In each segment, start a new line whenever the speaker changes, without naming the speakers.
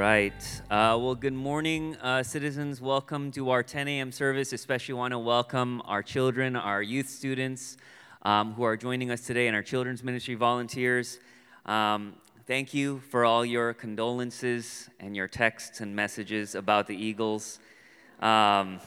right. Uh, well, good morning, uh, citizens. Welcome to our 10 a.m. service. Especially want to welcome our children, our youth students um, who are joining us today, and our children's ministry volunteers. Um, thank you for all your condolences and your texts and messages about the Eagles. Um,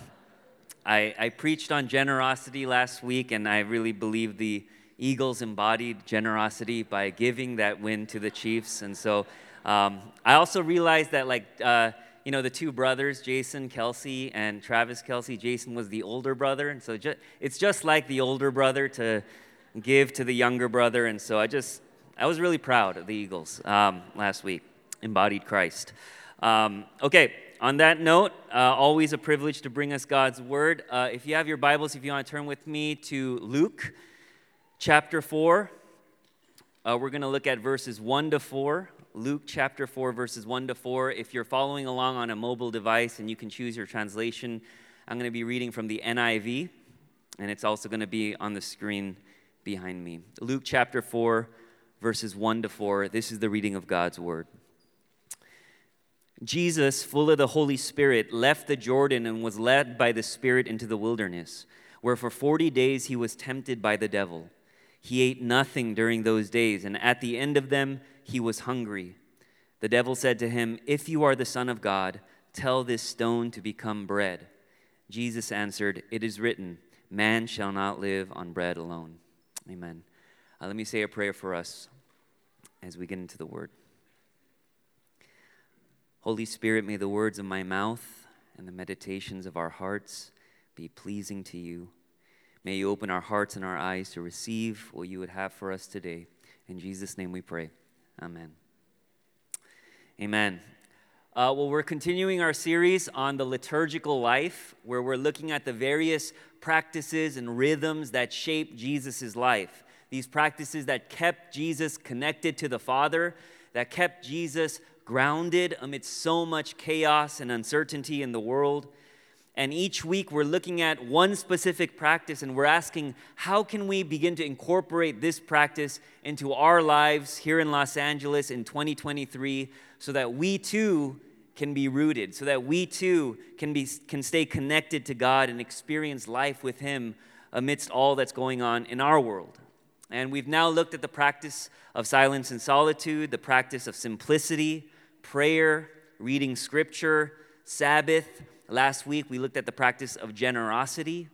I, I preached on generosity last week, and I really believe the Eagles embodied generosity by giving that win to the Chiefs. And so um, I also realized that, like, uh, you know, the two brothers, Jason Kelce and Travis Kelce, Jason was the older brother. And so ju- it's just like the older brother to give to the younger brother. And so I just, I was really proud of the Eagles um, last week, embodied Christ. Um, okay, on that note, uh, always a privilege to bring us God's word. Uh, if you have your Bibles, if you want to turn with me to Luke chapter 4, uh, we're going to look at verses 1 to 4. Luke chapter 4, verses 1 to 4. If you're following along on a mobile device and you can choose your translation, I'm going to be reading from the NIV, and it's also going to be on the screen behind me. Luke chapter 4, verses 1 to 4. This is the reading of God's word. Jesus, full of the Holy Spirit, left the Jordan and was led by the Spirit into the wilderness, where for 40 days he was tempted by the devil. He ate nothing during those days, and at the end of them, he was hungry. The devil said to him, If you are the Son of God, tell this stone to become bread. Jesus answered, It is written, Man shall not live on bread alone. Amen. Uh, let me say a prayer for us as we get into the word. Holy Spirit, may the words of my mouth and the meditations of our hearts be pleasing to you. May you open our hearts and our eyes to receive what you would have for us today. In Jesus' name we pray. Amen. Amen. Uh, well, we're continuing our series on the liturgical life, where we're looking at the various practices and rhythms that shape Jesus' life. These practices that kept Jesus connected to the Father, that kept Jesus grounded amidst so much chaos and uncertainty in the world. And each week we're looking at one specific practice and we're asking, how can we begin to incorporate this practice into our lives here in Los Angeles in 2023 so that we too can be rooted, so that we too can, be, can stay connected to God and experience life with Him amidst all that's going on in our world. And we've now looked at the practice of silence and solitude, the practice of simplicity, prayer, reading scripture, Sabbath Last week, we looked at the practice of generosity.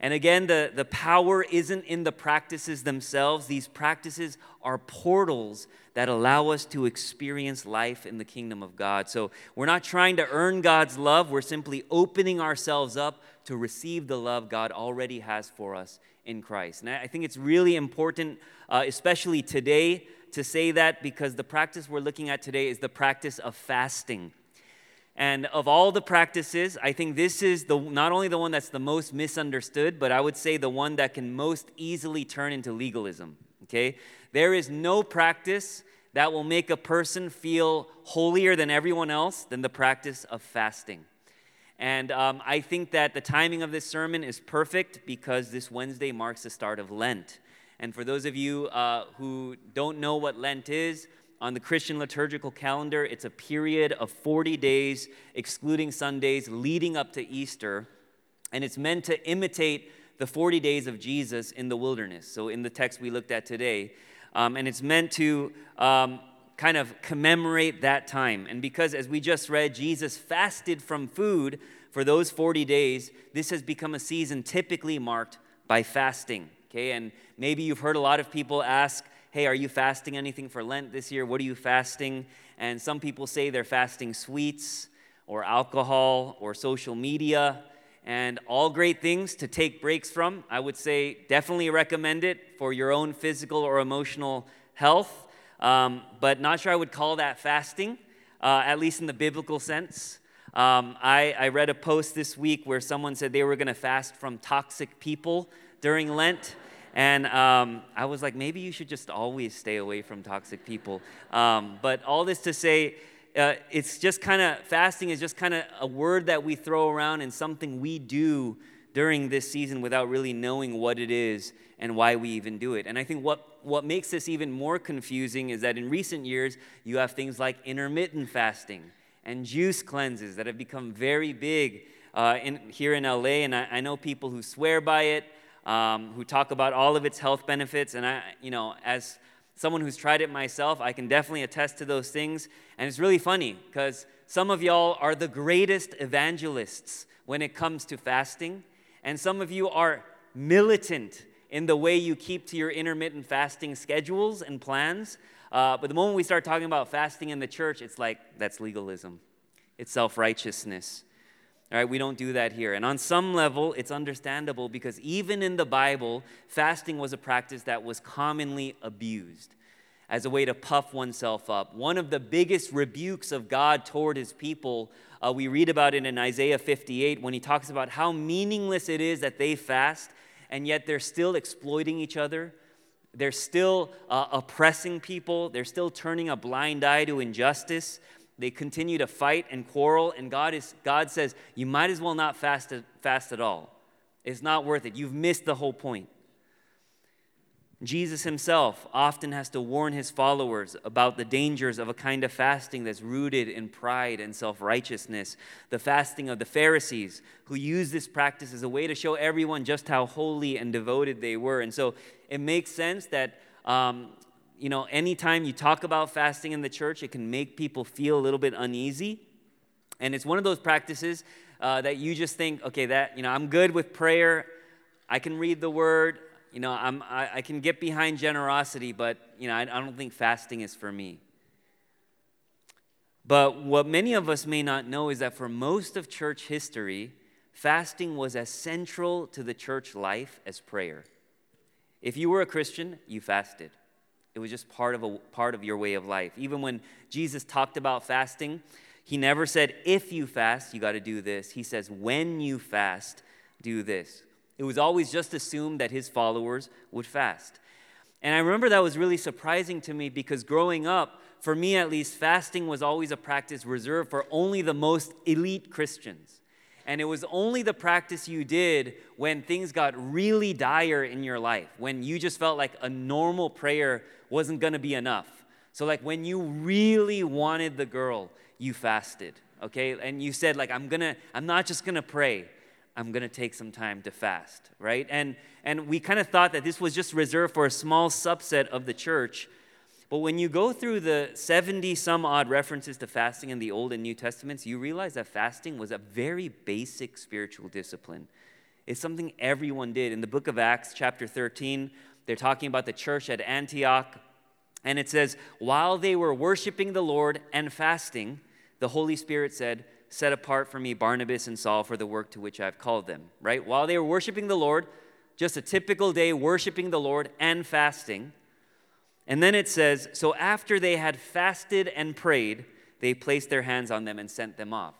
And again, the, the power isn't in the practices themselves. These practices are portals that allow us to experience life in the kingdom of God. So we're not trying to earn God's love, we're simply opening ourselves up to receive the love God already has for us in Christ. And I think it's really important, uh, especially today, to say that because the practice we're looking at today is the practice of fasting. And of all the practices, I think this is the, not only the one that's the most misunderstood, but I would say the one that can most easily turn into legalism. Okay? There is no practice that will make a person feel holier than everyone else than the practice of fasting. And um, I think that the timing of this sermon is perfect because this Wednesday marks the start of Lent. And for those of you uh, who don't know what Lent is, on the Christian liturgical calendar, it's a period of 40 days, excluding Sundays, leading up to Easter. And it's meant to imitate the 40 days of Jesus in the wilderness. So, in the text we looked at today, um, and it's meant to um, kind of commemorate that time. And because, as we just read, Jesus fasted from food for those 40 days, this has become a season typically marked by fasting. Okay, and maybe you've heard a lot of people ask, hey, are you fasting anything for Lent this year? What are you fasting? And some people say they're fasting sweets or alcohol or social media and all great things to take breaks from. I would say definitely recommend it for your own physical or emotional health, um, but not sure I would call that fasting, uh, at least in the biblical sense. Um, I, I read a post this week where someone said they were going to fast from toxic people during Lent. And um, I was like, maybe you should just always stay away from toxic people. Um, but all this to say, uh, it's just kind of, fasting is just kind of a word that we throw around and something we do during this season without really knowing what it is and why we even do it. And I think what, what makes this even more confusing is that in recent years, you have things like intermittent fasting and juice cleanses that have become very big uh, in, here in LA. And I, I, know people who swear by it, um, who talk about all of its health benefits. And I, you know, as someone who's tried it myself, I can definitely attest to those things. And it's really funny because some of y'all are the greatest evangelists when it comes to fasting, and some of you are militant in the way you keep to your intermittent fasting schedules and plans. Uh, but the moment we start talking about fasting in the church, it's like that's legalism, it's self righteousness. All right, we don't do that here. And on some level, it's understandable because even in the Bible, fasting was a practice that was commonly abused as a way to puff oneself up. One of the biggest rebukes of God toward his people, uh, we read about it in Isaiah 58 when he talks about how meaningless it is that they fast and yet they're still exploiting each other. They're still uh, oppressing people. They're still turning a blind eye to injustice. They continue to fight and quarrel, and God, is, God says, You might as well not fast, fast at all. It's not worth it. You've missed the whole point. Jesus himself often has to warn his followers about the dangers of a kind of fasting that's rooted in pride and self righteousness. The fasting of the Pharisees, who used this practice as a way to show everyone just how holy and devoted they were. And so it makes sense that, um, you know, anytime you talk about fasting in the church, it can make people feel a little bit uneasy. And it's one of those practices uh, that you just think, okay, that, you know, I'm good with prayer. I can read the word you know, I'm, I, I can get behind generosity, but, you know, I, I don't think fasting is for me. But what many of us may not know is that for most of church history, fasting was as central to the church life as prayer. If you were a Christian, you fasted. It was just part of, a, part of your way of life. Even when Jesus talked about fasting, he never said, if you fast, you got to do this. He says, when you fast, do this. It was always just assumed that his followers would fast. And I remember that was really surprising to me because growing up, for me at least, fasting was always a practice reserved for only the most elite Christians. And it was only the practice you did when things got really dire in your life, when you just felt like a normal prayer wasn't gonna be enough. So, like when you really wanted the girl, you fasted, okay? And you said, like, I'm gonna, I'm not just gonna pray, I'm going to take some time to fast, right? And, and we kind of thought that this was just reserved for a small subset of the church. But when you go through the 70 some odd references to fasting in the Old and New Testaments, you realize that fasting was a very basic spiritual discipline. It's something everyone did. In the book of Acts, chapter 13, they're talking about the church at Antioch. And it says, while they were worshiping the Lord and fasting, the Holy Spirit said, set apart for me Barnabas and Saul for the work to which I've called them, right? While they were worshiping the Lord, just a typical day worshiping the Lord and fasting. And then it says, So after they had fasted and prayed, they placed their hands on them and sent them off.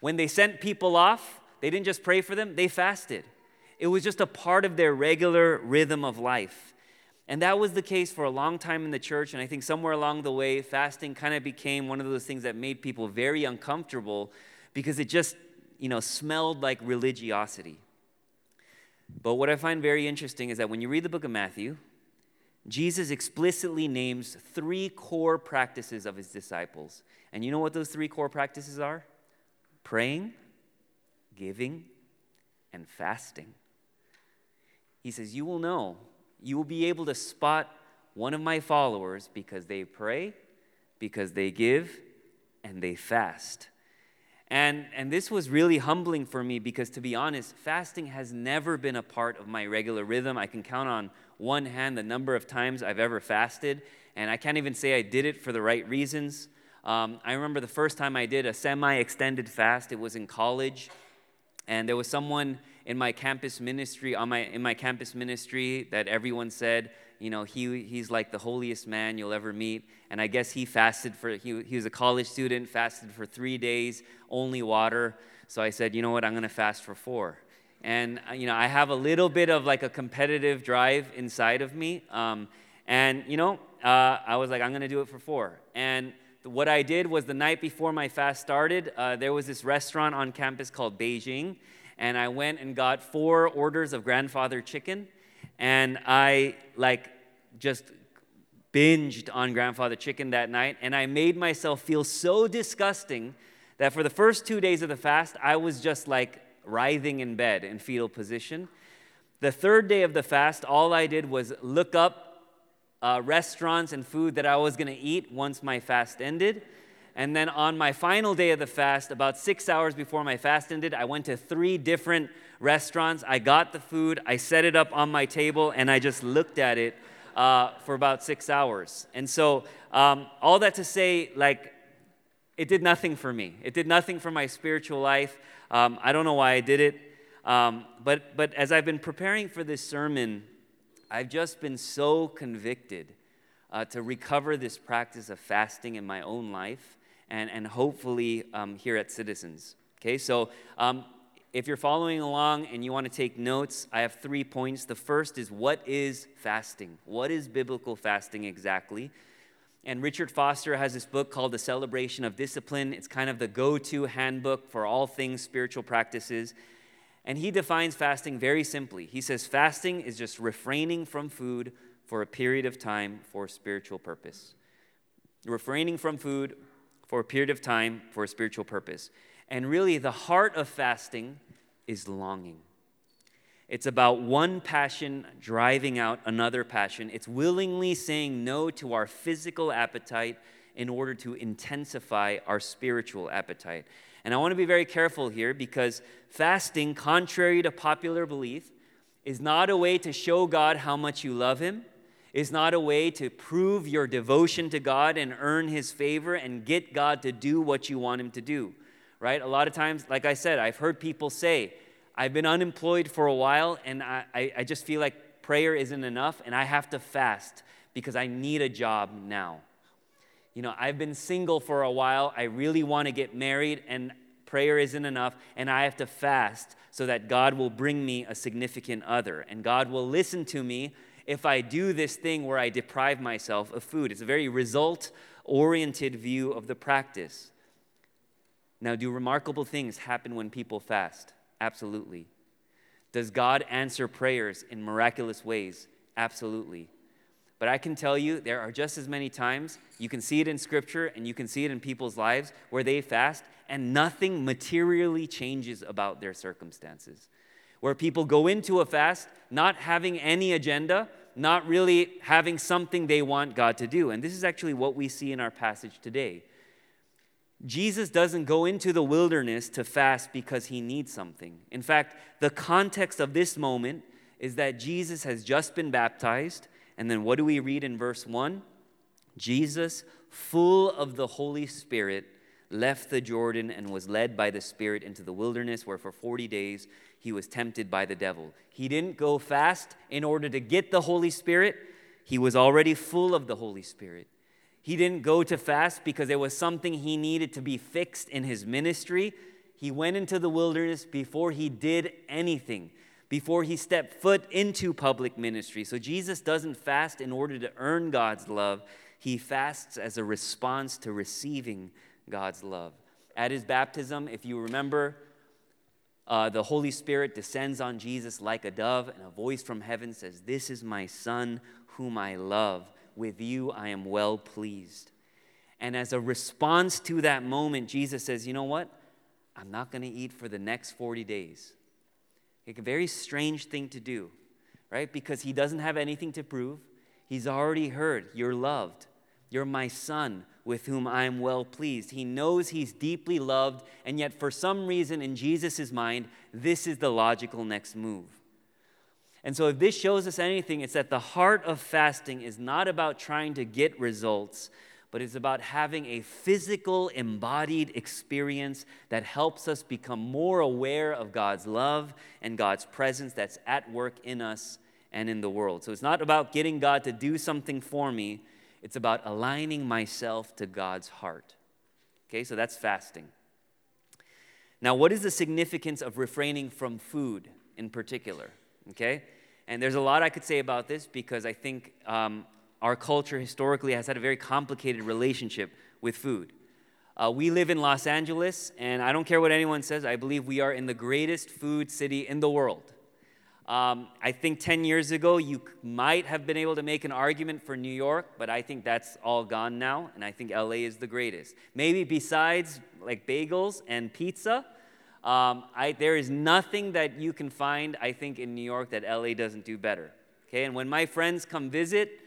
When they sent people off, they didn't just pray for them, they fasted. It was just a part of their regular rhythm of life. And that was the case for a long time in the church. And I think somewhere along the way, fasting kind of became one of those things that made people very uncomfortable because it just, you know, smelled like religiosity. But what I find very interesting is that when you read the book of Matthew, Jesus explicitly names three core practices of his disciples. And you know what those three core practices are? Praying, giving, and fasting. He says, You will know, you will be able to spot one of my followers because they pray, because they give, and they fast. And, and this was really humbling for me because, to be honest, fasting has never been a part of my regular rhythm. I can count on one hand the number of times I've ever fasted, and I can't even say I did it for the right reasons. Um, I remember the first time I did a semi extended fast, it was in college, and there was someone in my campus ministry, on my, in my campus ministry, that everyone said, you know, he, he's like the holiest man you'll ever meet. And I guess he fasted for, he, he was a college student, fasted for three days, only water. So I said, you know what, I'm going to fast for four. And, uh, you know, I have a little bit of like a competitive drive inside of me. Um, and, you know, uh, I was like, I'm going to do it for four. And what I did was the night before my fast started, uh, there was this restaurant on campus called Beijing. And I went and got four orders of grandfather chicken and I like just binged on grandfather chicken that night and I made myself feel so disgusting that for the first two days of the fast, I was just like writhing in bed in fetal position. The third day of the fast, all I did was look up uh, restaurants and food that I was going to eat once my fast ended. And then on my final day of the fast, about six hours before my fast ended, I went to three different restaurants. I got the food, I set it up on my table, and I just looked at it uh, for about six hours. And so, um, all that to say, like, it did nothing for me. It did nothing for my spiritual life. Um, I don't know why I did it. Um, but, but as I've been preparing for this sermon, I've just been so convicted uh, to recover this practice of fasting in my own life and, and hopefully um, here at Citizens. Okay, so um, if you're following along and you want to take notes, I have three points. The first is what is fasting? What is biblical fasting exactly? And Richard Foster has this book called The Celebration of Discipline. It's kind of the go to handbook for all things spiritual practices. And he defines fasting very simply. He says fasting is just refraining from food for a period of time for spiritual purpose. Refraining from food for a period of time for a spiritual purpose. And really, the heart of fasting is longing. It's about one passion driving out another passion. It's willingly saying no to our physical appetite in order to intensify our spiritual appetite. And I want to be very careful here because fasting, contrary to popular belief, is not a way to show God how much you love Him, is not a way to prove your devotion to God and earn His favor and get God to do what you want Him to do. Right? A lot of times, like I said, I've heard people say, I've been unemployed for a while and I, I, just feel like prayer isn't enough and I have to fast because I need a job now. You know, I've been single for a while. I really want to get married and prayer isn't enough and I have to fast so that God will bring me a significant other and God will listen to me if I do this thing where I deprive myself of food. It's a very result oriented view of the practice. Now, do remarkable things happen when people fast? Absolutely. Does God answer prayers in miraculous ways? Absolutely. But I can tell you, there are just as many times, you can see it in Scripture and you can see it in people's lives, where they fast and nothing materially changes about their circumstances. Where people go into a fast not having any agenda, not really having something they want God to do. And this is actually what we see in our passage today. Jesus doesn't go into the wilderness to fast because he needs something. In fact, the context of this moment is that Jesus has just been baptized. And then what do we read in verse 1? Jesus, full of the Holy Spirit, left the Jordan and was led by the Spirit into the wilderness, where for 40 days he was tempted by the devil. He didn't go fast in order to get the Holy Spirit, he was already full of the Holy Spirit. He didn't go to fast because it was something he needed to be fixed in his ministry. He went into the wilderness before he did anything, before he stepped foot into public ministry. So Jesus doesn't fast in order to earn God's love, he fasts as a response to receiving God's love. At his baptism, if you remember, uh, the Holy Spirit descends on Jesus like a dove, and a voice from heaven says, This is my Son whom I love with you I am well pleased. And as a response to that moment, Jesus says, You know what? I'm not going to eat for the next 40 days. Like a very strange thing to do, right? Because he doesn't have anything to prove. He's already heard, You're loved. You're my son with whom I am well pleased. He knows he's deeply loved, and yet for some reason in Jesus' mind, this is the logical next move. And so, if this shows us anything, it's that the heart of fasting is not about trying to get results, but it's about having a physical, embodied experience that helps us become more aware of God's love and God's presence that's at work in us and in the world. So, it's not about getting God to do something for me, it's about aligning myself to God's heart. Okay, so that's fasting. Now, what is the significance of refraining from food in particular? okay? And there's a lot I could say about this because I think um, our culture historically has had a very complicated relationship with food. Uh, we live in Los Angeles, and I don't care what anyone says, I believe we are in the greatest food city in the world. Um, I think 10 years ago, you might have been able to make an argument for New York, but I think that's all gone now, and I think LA is the greatest. Maybe besides like bagels and pizza, um, I, there is nothing that you can find, I think, in New York that LA doesn't do better. Okay, and when my friends come visit,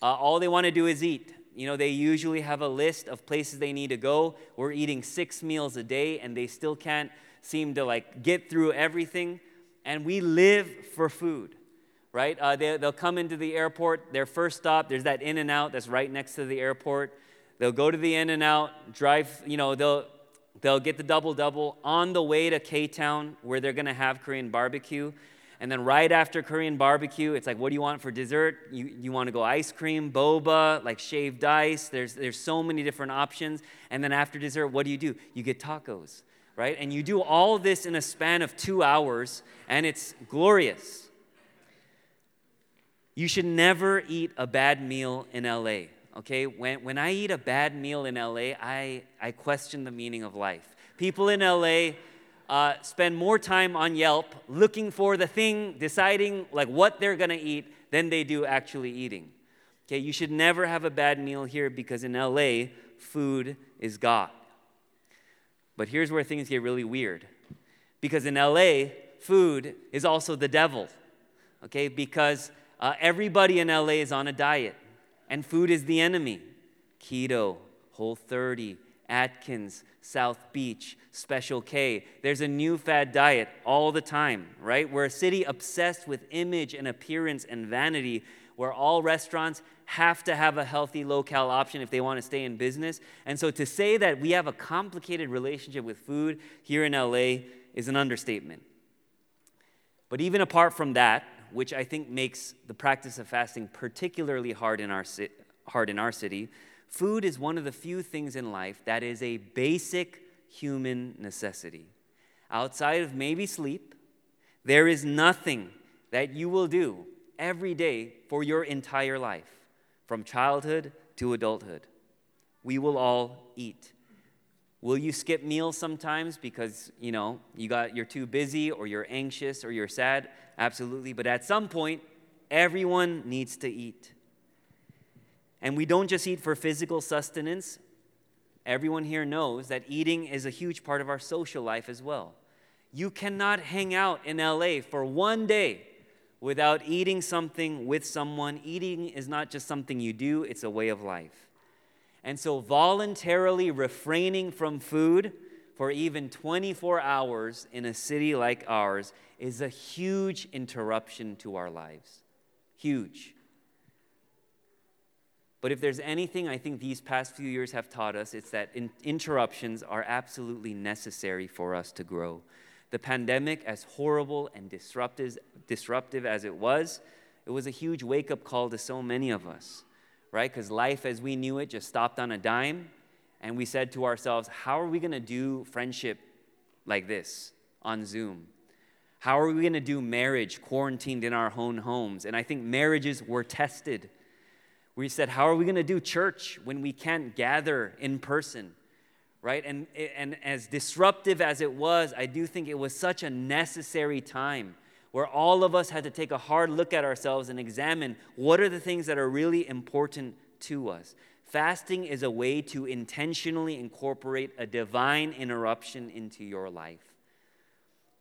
uh, all they want to do is eat. You know, they usually have a list of places they need to go. We're eating six meals a day, and they still can't seem to like get through everything and we live for food, right? Uh, they, they'll come into the airport, their first stop, there's that In and Out that's right next to the airport. They'll go to the In and Out, drive, you know, they'll, they'll get the double double on the way to K Town where they're gonna have Korean barbecue. And then right after Korean barbecue, it's like, what do you want for dessert? You, you want to go ice cream, boba, like shaved ice. There's, there's so many different options. And then after dessert, what do you do? You get tacos right? And you do all this in a span of two hours, and it's glorious. You should never eat a bad meal in LA, okay? When, when I eat a bad meal in LA, I, I question the meaning of life. People in LA uh, spend more time on Yelp looking for the thing, deciding like what they're gonna eat, than they do actually eating. Okay, you should never have a bad meal here because in LA, food is God. But here's where things get really weird. Because in LA, food is also the devil, okay? Because uh, everybody in LA is on a diet, and food is the enemy. Keto, Whole 30, Atkins, South Beach, Special K. There's a new fad diet all the time, right? We're a city obsessed with image and appearance and vanity, where all restaurants have to have a healthy low-cal option if they want to stay in business. And so to say that we have a complicated relationship with food here in LA is an understatement. But even apart from that, which I think makes the practice of fasting particularly hard in our, hard in our city, food is one of the few things in life that is a basic human necessity. Outside of maybe sleep, there is nothing that you will do every day for your entire life from childhood to adulthood. We will all eat. Will you skip meals sometimes because, you know, you got you're too busy or you're anxious or you're sad? Absolutely, but at some point everyone needs to eat. And we don't just eat for physical sustenance. Everyone here knows that eating is a huge part of our social life as well. You cannot hang out in LA for one day without eating something with someone. Eating is not just something you do, it's a way of life. And so, voluntarily refraining from food for even 24 hours in a city like ours is a huge interruption to our lives. Huge. But if there's anything I think these past few years have taught us, it's that in- interruptions are absolutely necessary for us to grow. The pandemic, as horrible and disruptive, disruptive as it was, it was a huge wake up call to so many of us, right? Because life as we knew it just stopped on a dime. And we said to ourselves, how are we going to do friendship like this on Zoom? How are we going to do marriage quarantined in our own homes? And I think marriages were tested. We said, how are we going to do church when we can't gather in person? Right? And, and as disruptive as it was, I do think it was such a necessary time where all of us had to take a hard look at ourselves and examine what are the things that are really important to us. Fasting is a way to intentionally incorporate a divine interruption into your life,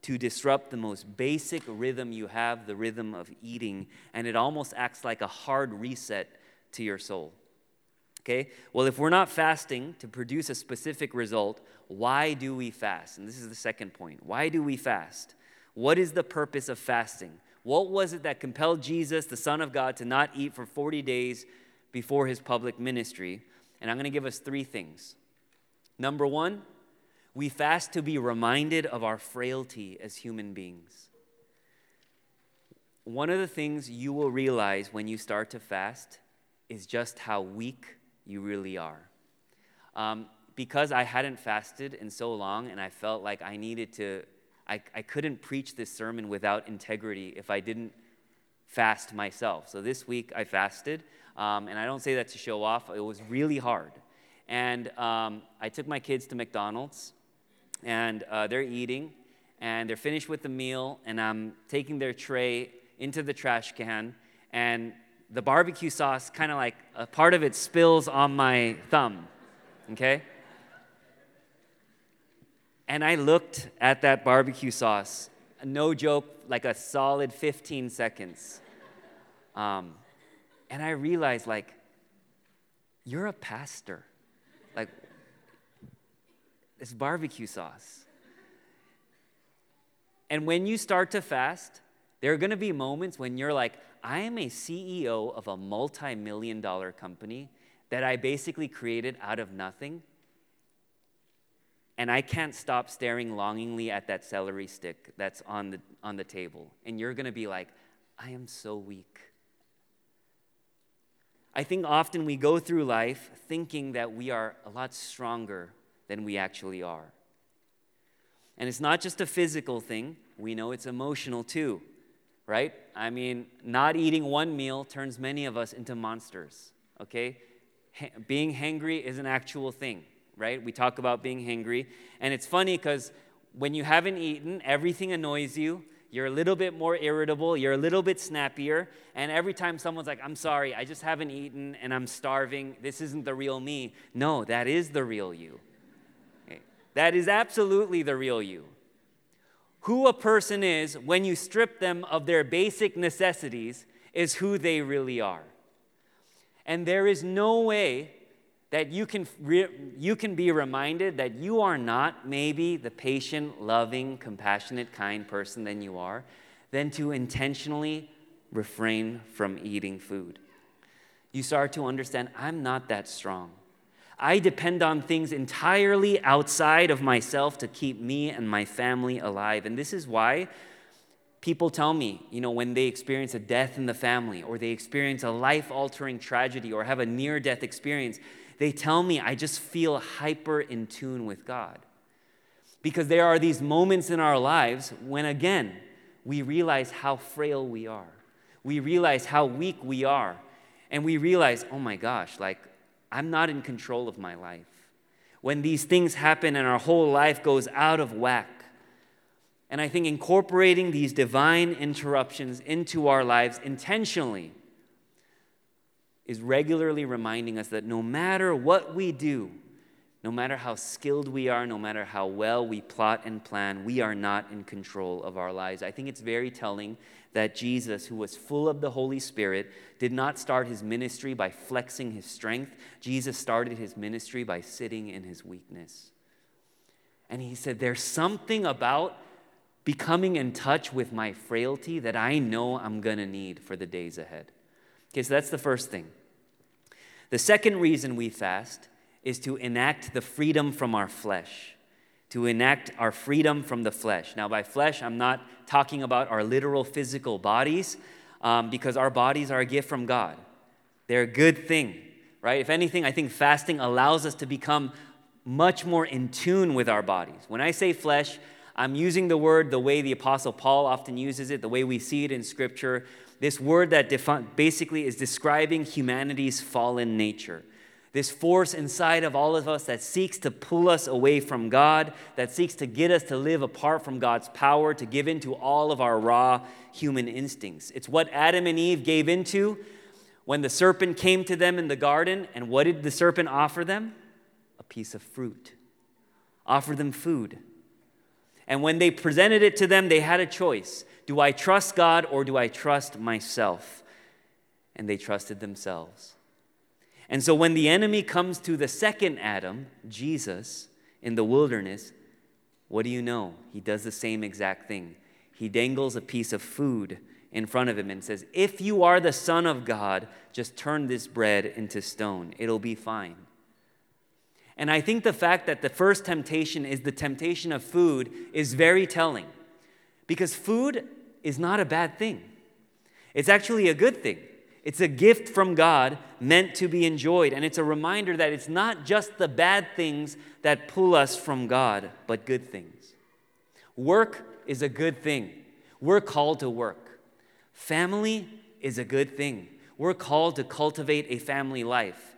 to disrupt the most basic rhythm you have, the rhythm of eating, and it almost acts like a hard reset to your soul. Okay? Well, if we're not fasting to produce a specific result, why do we fast? And this is the second point. Why do we fast? What is the purpose of fasting? What was it that compelled Jesus, the Son of God, to not eat for 40 days before his public ministry? And I'm going to give us three things. Number one, we fast to be reminded of our frailty as human beings. One of the things you will realize when you start to fast is just how weak you really are. Um, because I hadn't fasted in so long and I felt like I needed to, I, I couldn't preach this sermon without integrity if I didn't fast myself. So this week I fasted, um, and I don't say that to show off, it was really hard. And um, I took my kids to McDonald's, and uh, they're eating, and they're finished with the meal, and I'm taking their tray into the trash can, and the barbecue sauce kind of like a part of it spills on my thumb, okay? And I looked at that barbecue sauce, no joke, like a solid 15 seconds. Um, and I realized, like, you're a pastor. Like, it's barbecue sauce. And when you start to fast, there are to be moments when you're like, I am a CEO of a multi million dollar company that I basically created out of nothing. And I can't stop staring longingly at that celery stick that's on the, on the table. And you're going to be like, I am so weak. I think often we go through life thinking that we are a lot stronger than we actually are. And it's not just a physical thing, we know it's emotional too, right? I mean, not eating one meal turns many of us into monsters, okay? H- being hangry is an actual thing, right? We talk about being hangry. And it's funny because when you haven't eaten, everything annoys you. You're a little bit more irritable, you're a little bit snappier, and every time someone's like, I'm sorry, I just haven't eaten and I'm starving, this isn't the real me. No, that is the real you. Okay? That is absolutely the real you. Who a person is when you strip them of their basic necessities is who they really are. And there is no way that you can, re- you can be reminded that you are not maybe the patient, loving, compassionate, kind person than you are, than to intentionally refrain from eating food. You start to understand I'm not that strong. I depend on things entirely outside of myself to keep me and my family alive. And this is why people tell me, you know, when they experience a death in the family or they experience a life altering tragedy or have a near death experience, they tell me I just feel hyper in tune with God. Because there are these moments in our lives when, again, we realize how frail we are. We realize how weak we are. And we realize, oh my gosh, like, I'm not in control of my life. When these things happen and our whole life goes out of whack. And I think incorporating these divine interruptions into our lives intentionally is regularly reminding us that no matter what we do, no matter how skilled we are, no matter how well we plot and plan, we are not in control of our lives. I think it's very telling that Jesus, who was full of the Holy Spirit, did not start his ministry by flexing his strength. Jesus started his ministry by sitting in his weakness. And he said, There's something about becoming in touch with my frailty that I know I'm going to need for the days ahead. Okay, so that's the first thing. The second reason we fast is to enact the freedom from our flesh, to enact our freedom from the flesh. Now, by flesh, I'm not talking about our literal physical bodies, um, because our bodies are a gift from God. They're a good thing, right? If anything, I think fasting allows us to become much more in tune with our bodies. When I say flesh, I'm using the word the way the Apostle Paul often uses it, the way we see it in Scripture, this word that defi- basically is describing humanity's fallen nature. This force inside of all of us that seeks to pull us away from God, that seeks to get us to live apart from God's power, to give into all of our raw human instincts. It's what Adam and Eve gave into when the serpent came to them in the garden. And what did the serpent offer them? A piece of fruit, offer them food. And when they presented it to them, they had a choice do I trust God or do I trust myself? And they trusted themselves. And so when the enemy comes to the second Adam, Jesus, in the wilderness, what do you know? He does the same exact thing. He dangles a piece of food in front of him and says, If you are the Son of God, just turn this bread into stone. It'll be fine. And I think the fact that the first temptation is the temptation of food is very telling. Because food is not a bad thing, it's actually a good thing. It's a gift from God meant to be enjoyed. And it's a reminder that it's not just the bad things that pull us from God, but good things. Work is a good thing. We're called to work. Family is a good thing. We're called to cultivate a family life.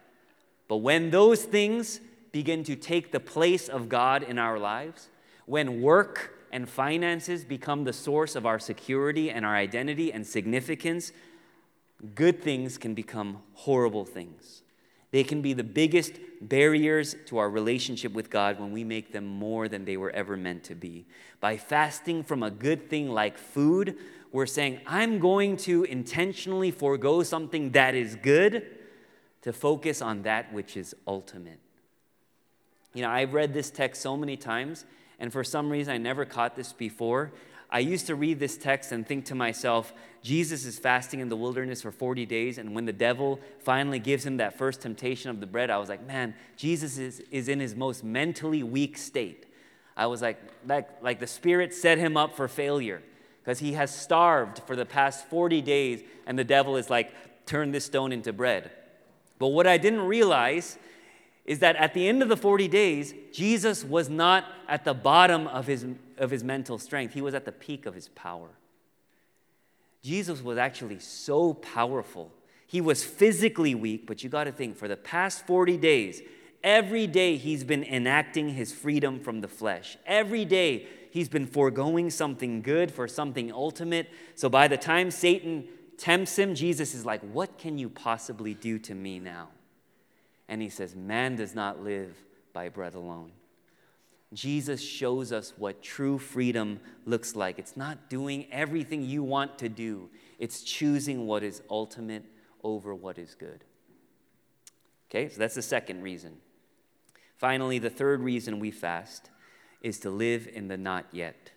But when those things begin to take the place of God in our lives, when work and finances become the source of our security and our identity and significance, good things can become horrible things. They can be the biggest barriers to our relationship with God when we make them more than they were ever meant to be. By fasting from a good thing like food, we're saying, I'm going to intentionally forego something that is good to focus on that which is ultimate. You know, I've read this text so many times, and for some reason I never caught this before. I used to read this text and think to myself, Jesus is fasting in the wilderness for 40 days, and when the devil finally gives him that first temptation of the bread, I was like, man, Jesus is, is in his most mentally weak state. I was like, like, like the Spirit set him up for failure because he has starved for the past 40 days, and the devil is like, turn this stone into bread. But what I didn't realize is that at the end of the 40 days, Jesus was not at the bottom of his, of his mental strength, he was at the peak of his power. Jesus was actually so powerful. He was physically weak, but you got to think for the past 40 days, every day he's been enacting his freedom from the flesh. Every day he's been foregoing something good for something ultimate. So by the time Satan tempts him, Jesus is like, What can you possibly do to me now? And he says, Man does not live by bread alone. Jesus shows us what true freedom looks like. It's not doing everything you want to do, it's choosing what is ultimate over what is good. Okay, so that's the second reason. Finally, the third reason we fast is to live in the not yet.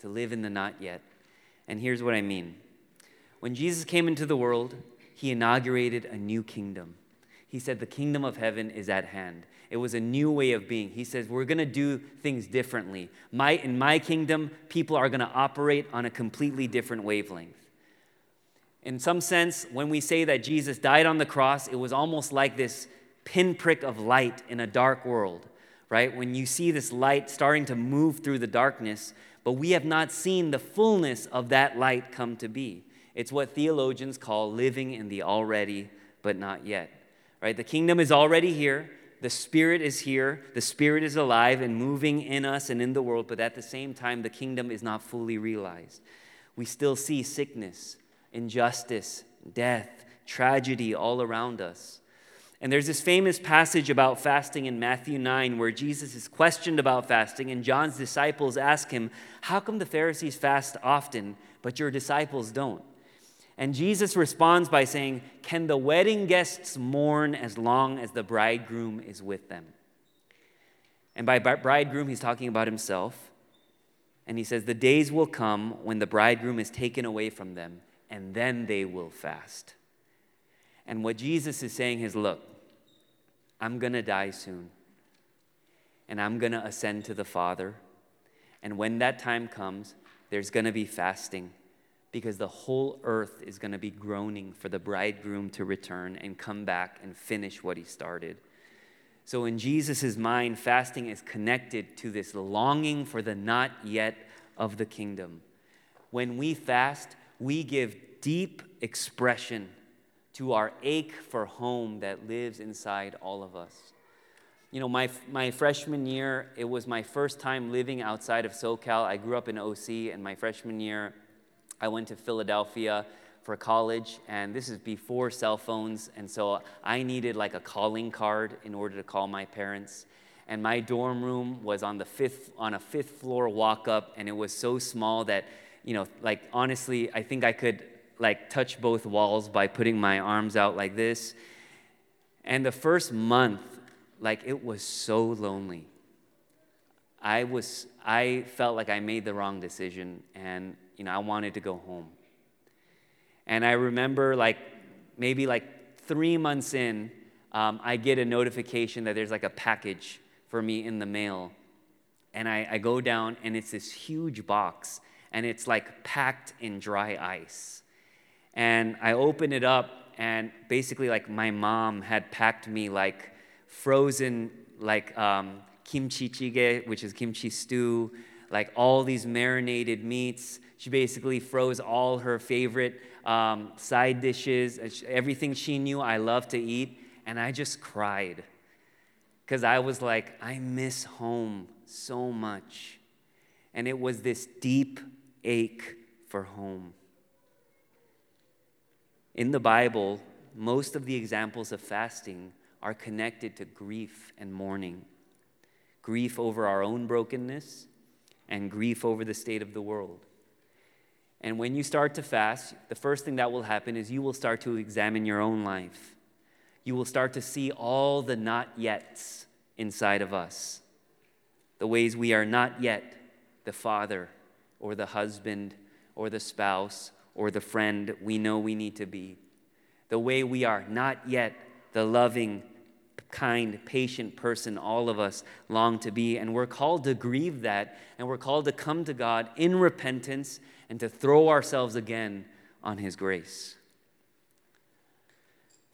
To live in the not yet. And here's what I mean. When Jesus came into the world, he inaugurated a new kingdom. He said, The kingdom of heaven is at hand. It was a new way of being. He says, We're going to do things differently. My, in my kingdom, people are going to operate on a completely different wavelength. In some sense, when we say that Jesus died on the cross, it was almost like this pinprick of light in a dark world, right? When you see this light starting to move through the darkness, but we have not seen the fullness of that light come to be. It's what theologians call living in the already but not yet right? The kingdom is already here. The Spirit is here. The Spirit is alive and moving in us and in the world, but at the same time, the kingdom is not fully realized. We still see sickness, injustice, death, tragedy all around us. And there's this famous passage about fasting in Matthew 9 where Jesus is questioned about fasting, and John's disciples ask him, How come the Pharisees fast often, but your disciples don't? And Jesus responds by saying, Can the wedding guests mourn as long as the bridegroom is with them? And by bridegroom, he's talking about himself. And he says, The days will come when the bridegroom is taken away from them, and then they will fast. And what Jesus is saying is, Look, I'm going to die soon, and I'm going to ascend to the Father. And when that time comes, there's going to be fasting because the whole earth is going to be groaning for the bridegroom to return and come back and finish what he started. So, in Jesus' mind, fasting is connected to this longing for the not yet of the kingdom. When we fast, we give deep expression to our ache for home that lives inside all of us. You know, my, my freshman year, it was my first time living outside of SoCal. I grew up in OC, and my freshman year, I went to Philadelphia for college, and this is before cell phones, and so I needed like a calling card in order to call my parents. And my dorm room was on the fifth on a fifth floor walk up, and it was so small that, you know, like honestly, I think I could like touch both walls by putting my arms out like this. And the first month, like it was so lonely. I was I felt like I made the wrong decision and you know, I wanted to go home. And I remember, like, maybe like three months in, um, I get a notification that there's like a package for me in the mail. And I, I go down, and it's this huge box, and it's like packed in dry ice. And I open it up, and basically, like, my mom had packed me like frozen, like, um, kimchi jjigae, which is kimchi stew, like all these marinated meats. She basically froze all her favorite um, side dishes, everything she knew I loved to eat, and I just cried because I was like, I miss home so much. and it was this deep ache for home. In the Bible, most of the examples of fasting are connected to grief and mourning grief over our own brokenness and grief over the state of the world. And when you start to fast, the first thing that will happen is you will start to examine your own life. You will start to see all the not yets inside of us, the ways we are not yet the father or the husband or the spouse or the friend we know we need to be, the way we are not yet the loving, kind, patient person all of us long to be. And we're called to grieve that, and we're called to come to God in repentance and to throw ourselves again on His grace.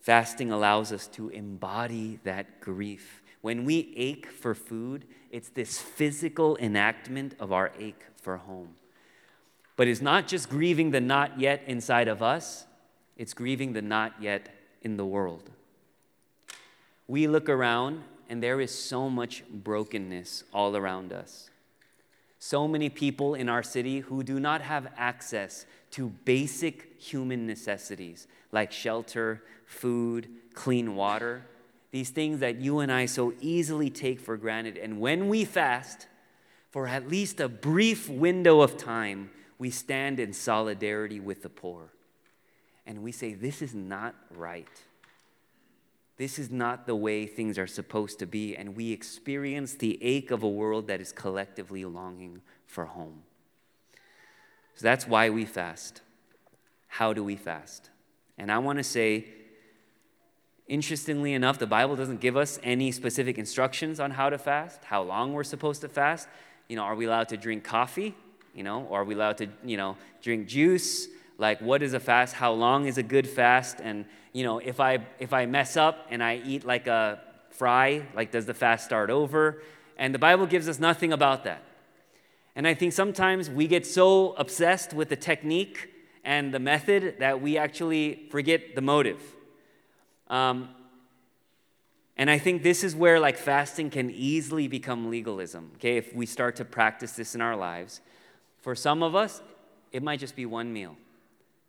Fasting allows us to embody that grief. When we ache for food, it's this physical enactment of our ache for home. But it's not just grieving the not yet inside of us, it's grieving the not yet in the world. We look around, and there is so much brokenness all around us. So many people in our city who do not have access to basic human necessities like shelter, food, clean water, these things that you and I so easily take for granted. And when we fast, for at least a brief window of time, we stand in solidarity with the poor. And we say, This is not right. This is not the way things are supposed to be. And we experience the ache of a world that is collectively longing for home. So that's why we fast. How do we fast? And I want to say, interestingly enough, the Bible doesn't give us any specific instructions on how to fast, how long we're supposed to fast. You know, are we allowed to drink coffee? You know, or are we allowed to, you know, drink juice? Like, what is a fast? How long is a good fast? And you know, if I if I mess up and I eat like a fry, like does the fast start over? And the Bible gives us nothing about that. And I think sometimes we get so obsessed with the technique and the method that we actually forget the motive. Um, and I think this is where like fasting can easily become legalism, okay, if we start to practice this in our lives. For some of us, it might just be one meal.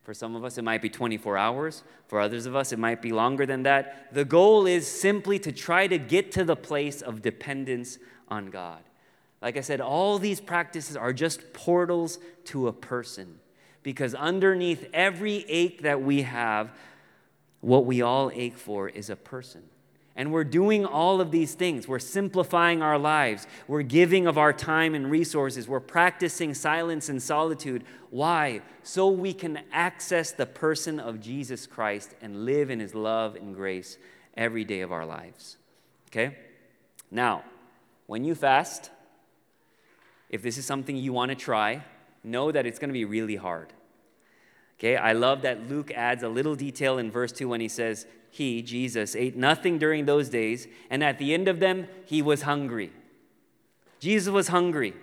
For some of us, it might be 24 hours. For others of us, it might be longer than that. The goal is simply to try to get to the place of dependence on God. Like I said, all these practices are just portals to a person. Because underneath every ache that we have, what we all ache for is a person. And we're doing all of these things. We're simplifying our lives. We're giving of our time and resources. We're practicing silence and solitude. Why? So we can access the person of Jesus Christ and live in his love and grace every day of our lives. Okay? Now, when you fast, if this is something you want to try, know that it's going to be really hard. Okay, I love that Luke adds a little detail in verse 2 when he says, he, Jesus, ate nothing during those days, and at the end of them, he was hungry. Jesus was hungry.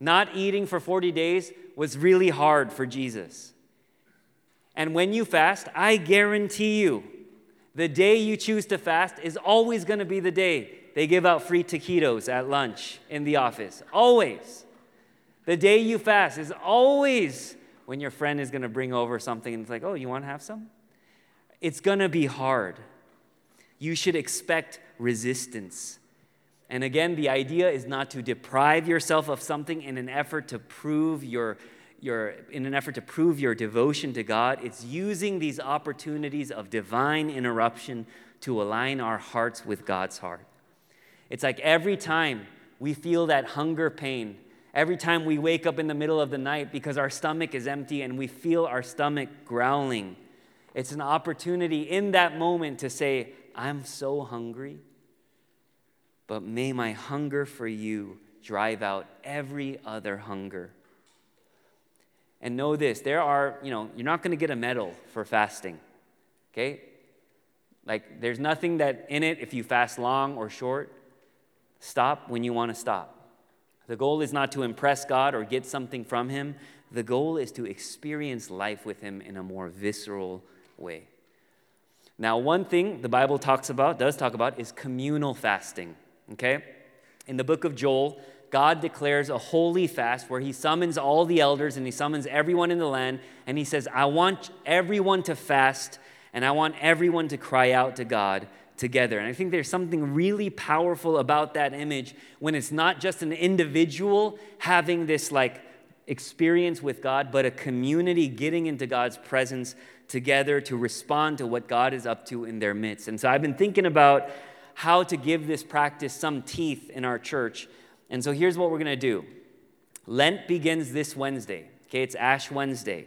Not eating for 40 days was really hard for Jesus. And when you fast, I guarantee you, the day you choose to fast is always going to be the day they give out free taquitos at lunch in the office. Always. The day you fast is always when your friend is going to bring over something and it's like, oh, you want to have some? It's to be hard. You should expect resistance. And again, the idea is not to deprive yourself of something in an effort to prove your, your in an effort to prove your devotion to God. It's using these opportunities of divine interruption to align our hearts with God's heart. It's like every time we feel that hunger pain, every time we wake up in the middle of the night because our stomach is empty and we feel our stomach growling, it's an opportunity in that moment to say, I'm so hungry, but may my hunger for you drive out every other hunger. And know this there are, you know, you're not going to get a medal for fasting, okay? Like, there's nothing that in it if you fast long or short. Stop when you want to stop. The goal is not to impress God or get something from Him. The goal is to experience life with Him in a more visceral way. Now, one thing the Bible talks about, does talk about, is communal fasting. Okay? In the book of Joel, God declares a holy fast where he summons all the elders and he summons everyone in the land and he says, I want everyone to fast and I want everyone to cry out to God together. And I think there's something really powerful about that image when it's not just an individual having this like experience with God, but a community getting into God's presence together to respond to what God is up to in their midst. And so I've been thinking about how to give this practice some teeth in our church. And so here's what we're going to do Lent begins this Wednesday. Okay, it's Ash Wednesday.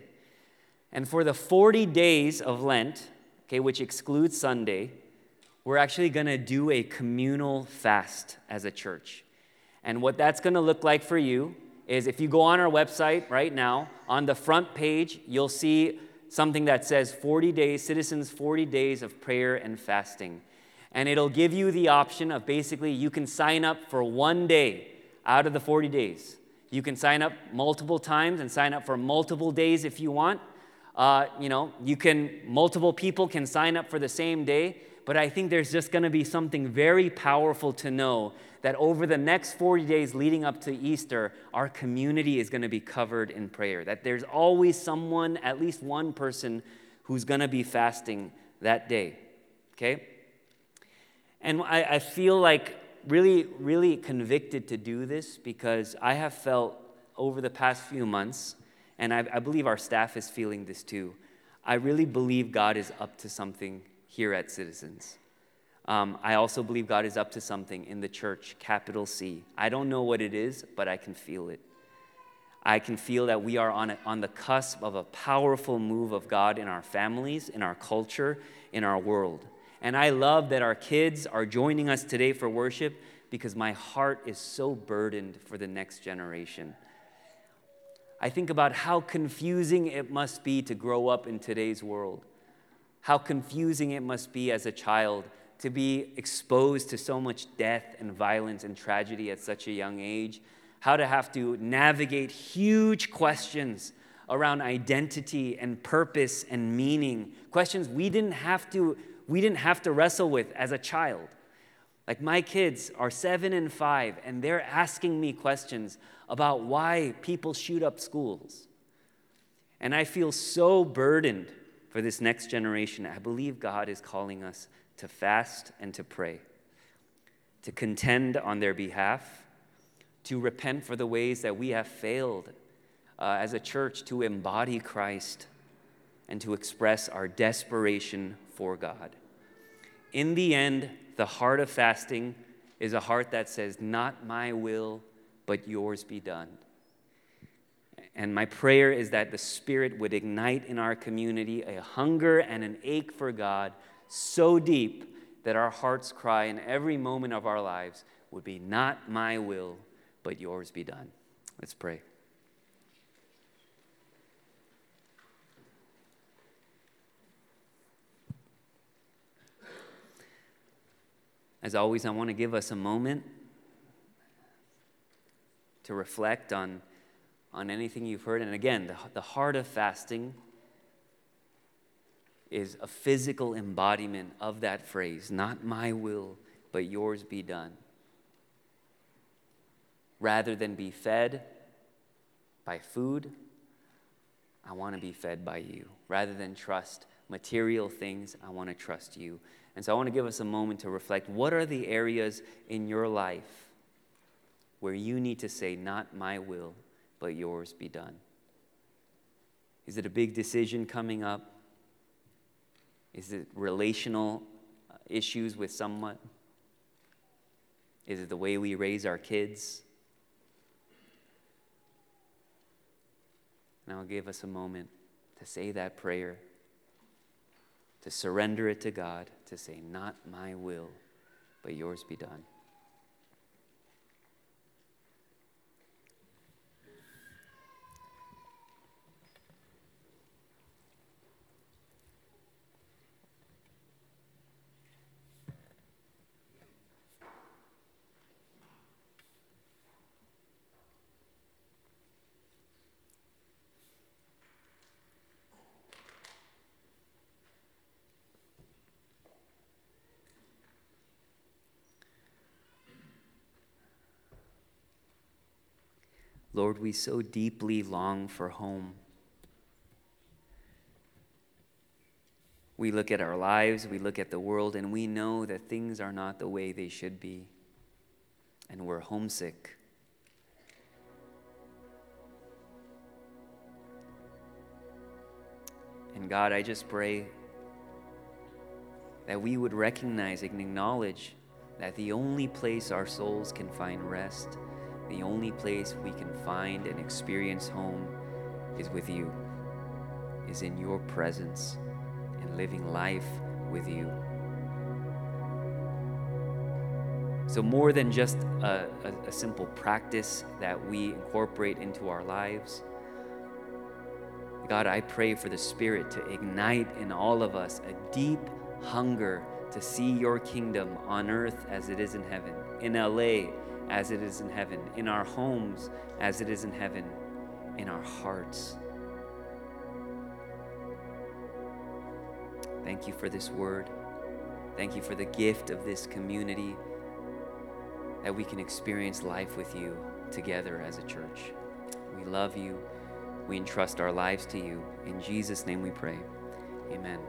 And for the 40 days of Lent, okay, which excludes Sunday, we're actually going to do a communal fast as a church. And what that's going to look like for you is if you go on our website right now, on the front page, you'll see something that says 40 days, citizens 40 days of prayer and fasting. And it'll give you the option of basically you can sign up for one day out of the 40 days. You can sign up multiple times and sign up for multiple days if you want. Uh, you know, you can, multiple people can sign up for the same day, but I think there's just going to be something very powerful to know that over the next 40 days leading up to Easter, our community is going to be covered in prayer. That there's always someone, at least one person, who's going to be fasting that day. Okay? And I, I feel like really, really convicted to do this because I have felt over the past few months, and I, I believe our staff is feeling this too. I really believe God is up to something here at Citizens. Um, I also believe God is up to something in the church, capital C. I don't know what it is, but I can feel it. I can feel that we are on, a, on the cusp of a powerful move of God in our families, in our culture, in our world. And I love that our kids are joining us today for worship because my heart is so burdened for the next generation. I think about how confusing it must be to grow up in today's world, how confusing it must be as a child to be exposed to so much death and violence and tragedy at such a young age, how to have to navigate huge questions around identity and purpose and meaning, questions we didn't have to we didn't have to wrestle with as a child. Like my kids are 7 and 5 and they're asking me questions about why people shoot up schools. And I feel so burdened for this next generation. I believe God is calling us to fast and to pray, to contend on their behalf, to repent for the ways that we have failed uh, as a church to embody Christ and to express our desperation for God. In the end, the heart of fasting is a heart that says, Not my will, but yours be done. And my prayer is that the Spirit would ignite in our community a hunger and an ache for God so deep that our hearts cry in every moment of our lives would be not my will, but yours be done. Let's pray. As always, I want to give us a moment to reflect on, on anything you've heard. And again, the, the heart of fasting is a physical embodiment of that phrase not my will, but yours be done. Rather than be fed by food, I want to be fed by you. Rather than trust material things, I want to trust you. And so I want to give us a moment to reflect what are the areas in your life where you need to say, Not my will, but yours be done? Is it a big decision coming up? Is it relational issues with someone? Is it the way we raise our kids? I'll give us a moment to say that prayer, to surrender it to God, to say, Not my will, but yours be done. Lord, we so deeply long for home. We look at our lives, we look at the world, and we know that things are not the way they should be. And we're homesick. And God, I just pray that we would recognize and acknowledge that the only place our souls can find rest, the only place we can find and experience home is with you, is in your presence and living life with you. So, more than just a, a, a, simple practice that we incorporate into our lives, God, I pray for the Spirit to ignite in all of us a deep hunger to see your kingdom on earth as it is in heaven, in LA as it is in heaven, in our homes as it is in heaven, in our hearts. Thank you for this word. Thank you for the gift of this community that we can experience life with you together as a church. We love you. We entrust our lives to you. In Jesus' name we pray. Amen.